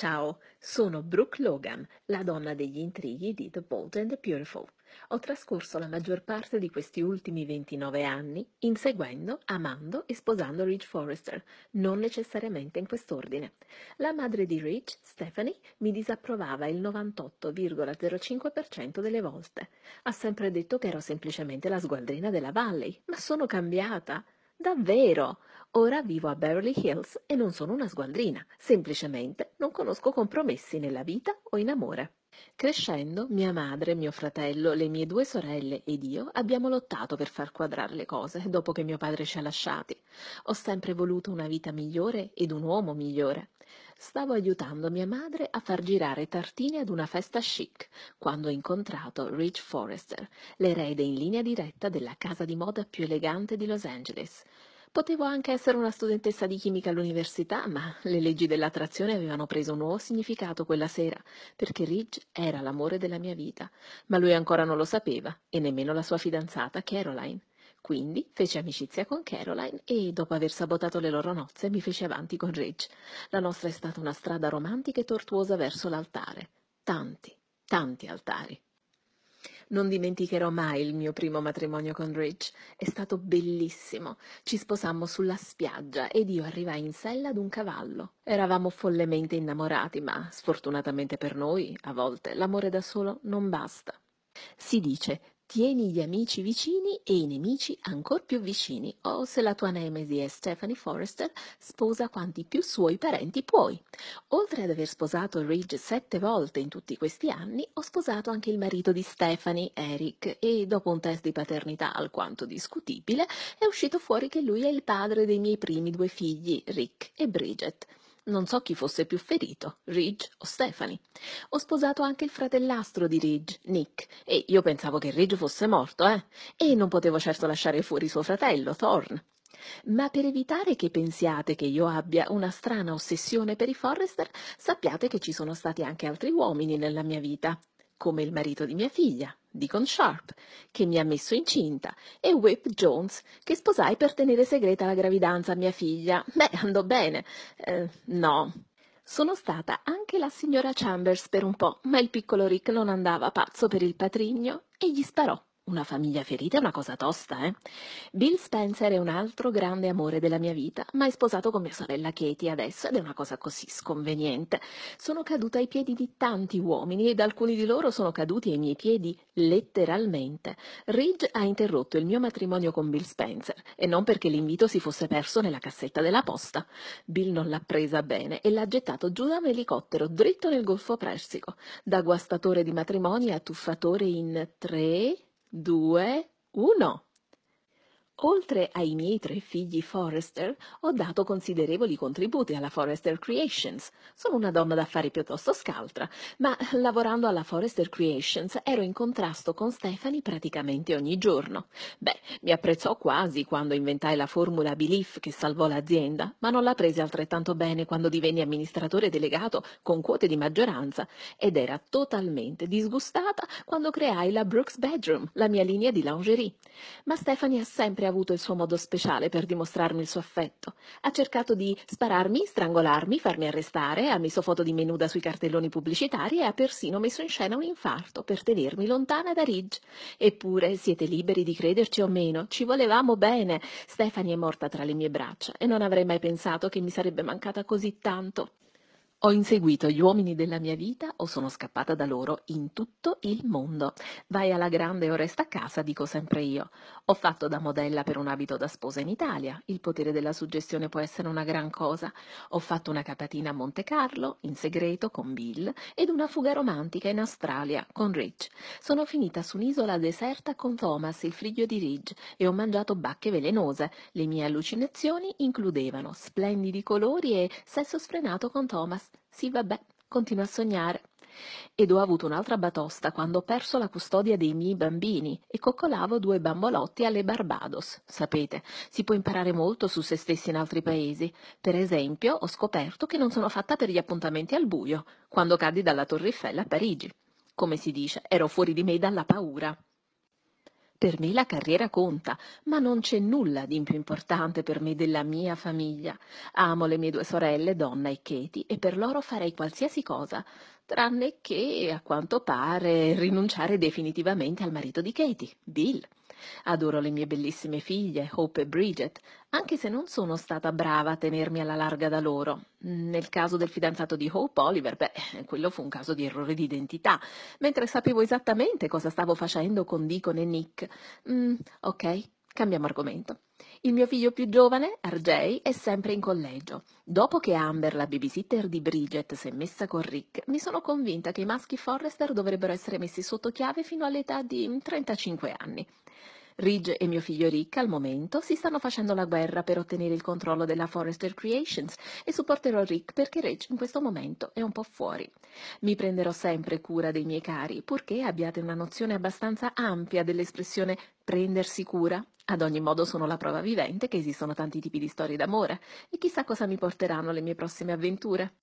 Ciao, sono Brooke Logan, la donna degli intrighi di The Bold and the Beautiful. Ho trascorso la maggior parte di questi ultimi 29 anni inseguendo, amando e sposando Ridge Forrester, non necessariamente in quest'ordine. La madre di Ridge, Stephanie, mi disapprovava il 98,05% delle volte. Ha sempre detto che ero semplicemente la sgualdrina della Valley, ma sono cambiata. Davvero! Ora vivo a Beverly Hills e non sono una sgualdrina, semplicemente non conosco compromessi nella vita o in amore. Crescendo, mia madre, mio fratello, le mie due sorelle ed io abbiamo lottato per far quadrare le cose dopo che mio padre ci ha lasciati. Ho sempre voluto una vita migliore ed un uomo migliore. Stavo aiutando mia madre a far girare tartine ad una festa chic quando ho incontrato Rich Forrester, l'erede in linea diretta della casa di moda più elegante di Los Angeles. Potevo anche essere una studentessa di chimica all'università, ma le leggi dell'attrazione avevano preso un nuovo significato quella sera, perché Ridge era l'amore della mia vita, ma lui ancora non lo sapeva, e nemmeno la sua fidanzata Caroline. Quindi fece amicizia con Caroline e, dopo aver sabotato le loro nozze, mi fece avanti con Ridge. La nostra è stata una strada romantica e tortuosa verso l'altare. Tanti, tanti altari. Non dimenticherò mai il mio primo matrimonio con Rich. È stato bellissimo. Ci sposammo sulla spiaggia ed io arrivai in sella ad un cavallo. Eravamo follemente innamorati, ma sfortunatamente per noi, a volte, l'amore da solo non basta. Si dice Tieni gli amici vicini e i nemici ancor più vicini, o se la tua nemesi è Stephanie Forrester, sposa quanti più suoi parenti puoi. Oltre ad aver sposato Ridge sette volte in tutti questi anni, ho sposato anche il marito di Stephanie, Eric, e dopo un test di paternità alquanto discutibile, è uscito fuori che lui è il padre dei miei primi due figli, Rick e Bridget. Non so chi fosse più ferito, Ridge o Stephanie. Ho sposato anche il fratellastro di Ridge, Nick, e io pensavo che Ridge fosse morto, eh? E non potevo certo lasciare fuori suo fratello, Thorn. Ma per evitare che pensiate che io abbia una strana ossessione per i Forrester, sappiate che ci sono stati anche altri uomini nella mia vita, come il marito di mia figlia, Deacon Sharp, che mi ha messo incinta, e Whip Jones, che sposai per tenere segreta la gravidanza a mia figlia. Beh, andò bene. Eh, no. Sono stata anche la signora Chambers per un po', ma il piccolo Rick non andava pazzo per il patrigno e gli sparò. Una famiglia ferita è una cosa tosta, eh? Bill Spencer è un altro grande amore della mia vita, ma è sposato con mia sorella Katie adesso ed è una cosa così sconveniente. Sono caduta ai piedi di tanti uomini ed alcuni di loro sono caduti ai miei piedi letteralmente. Ridge ha interrotto il mio matrimonio con Bill Spencer e non perché l'invito si fosse perso nella cassetta della posta. Bill non l'ha presa bene e l'ha gettato giù da un elicottero dritto nel Golfo Persico, da guastatore di matrimoni a tuffatore in tre 2, 1. Oltre ai miei tre figli Forrester, ho dato considerevoli contributi alla Forrester Creations. Sono una donna d'affari piuttosto scaltra, ma lavorando alla Forrester Creations ero in contrasto con Stephanie praticamente ogni giorno. Beh, mi apprezzò quasi quando inventai la formula Belief che salvò l'azienda, ma non la prese altrettanto bene quando divenni amministratore delegato con quote di maggioranza ed era totalmente disgustata quando creai la Brooks Bedroom, la mia linea di lingerie. Ma Stephanie ha sempre avuto il suo modo speciale per dimostrarmi il suo affetto. Ha cercato di spararmi, strangolarmi, farmi arrestare, ha messo foto di me nuda sui cartelloni pubblicitari e ha persino messo in scena un infarto per tenermi lontana da Ridge. Eppure siete liberi di crederci o meno, ci volevamo bene. Stephanie è morta tra le mie braccia e non avrei mai pensato che mi sarebbe mancata così tanto. Ho inseguito gli uomini della mia vita o sono scappata da loro in tutto il mondo. Vai alla grande o resta a casa, dico sempre io. Ho fatto da modella per un abito da sposa in Italia. Il potere della suggestione può essere una gran cosa. Ho fatto una capatina a Monte Carlo, in segreto, con Bill, ed una fuga romantica in Australia, con Ridge. Sono finita su un'isola deserta con Thomas, il figlio di Ridge, e ho mangiato bacche velenose. Le mie allucinazioni includevano splendidi colori e sesso sfrenato con Thomas. Sì, vabbè, continuo a sognare. Ed ho avuto un'altra batosta quando ho perso la custodia dei miei bambini e coccolavo due bambolotti alle Barbados. Sapete, si può imparare molto su se stessi in altri paesi. Per esempio, ho scoperto che non sono fatta per gli appuntamenti al buio, quando caddi dalla Torre Eiffel a Parigi. Come si dice, ero fuori di me dalla paura. Per me la carriera conta, ma non c'è nulla di più importante per me della mia famiglia. Amo le mie due sorelle, Donna e Katie, e per loro farei qualsiasi cosa, tranne che, a quanto pare, rinunciare definitivamente al marito di Katie, Bill. Adoro le mie bellissime figlie, Hope e Bridget, anche se non sono stata brava a tenermi alla larga da loro. Nel caso del fidanzato di Hope, Oliver, beh, quello fu un caso di errore di identità, mentre sapevo esattamente cosa stavo facendo con Deacon e Nick. Mm, ok, cambiamo argomento. Il mio figlio più giovane, RJ, è sempre in collegio. Dopo che Amber, la babysitter di Bridget, si è messa con Rick, mi sono convinta che i maschi Forrester dovrebbero essere messi sotto chiave fino all'età di 35 anni. Ridge e mio figlio Rick al momento si stanno facendo la guerra per ottenere il controllo della Forrester Creations e supporterò Rick perché Ridge in questo momento è un po' fuori. Mi prenderò sempre cura dei miei cari, purché abbiate una nozione abbastanza ampia dell'espressione prendersi cura. Ad ogni modo sono la prova vivente che esistono tanti tipi di storie d'amore e chissà cosa mi porteranno le mie prossime avventure.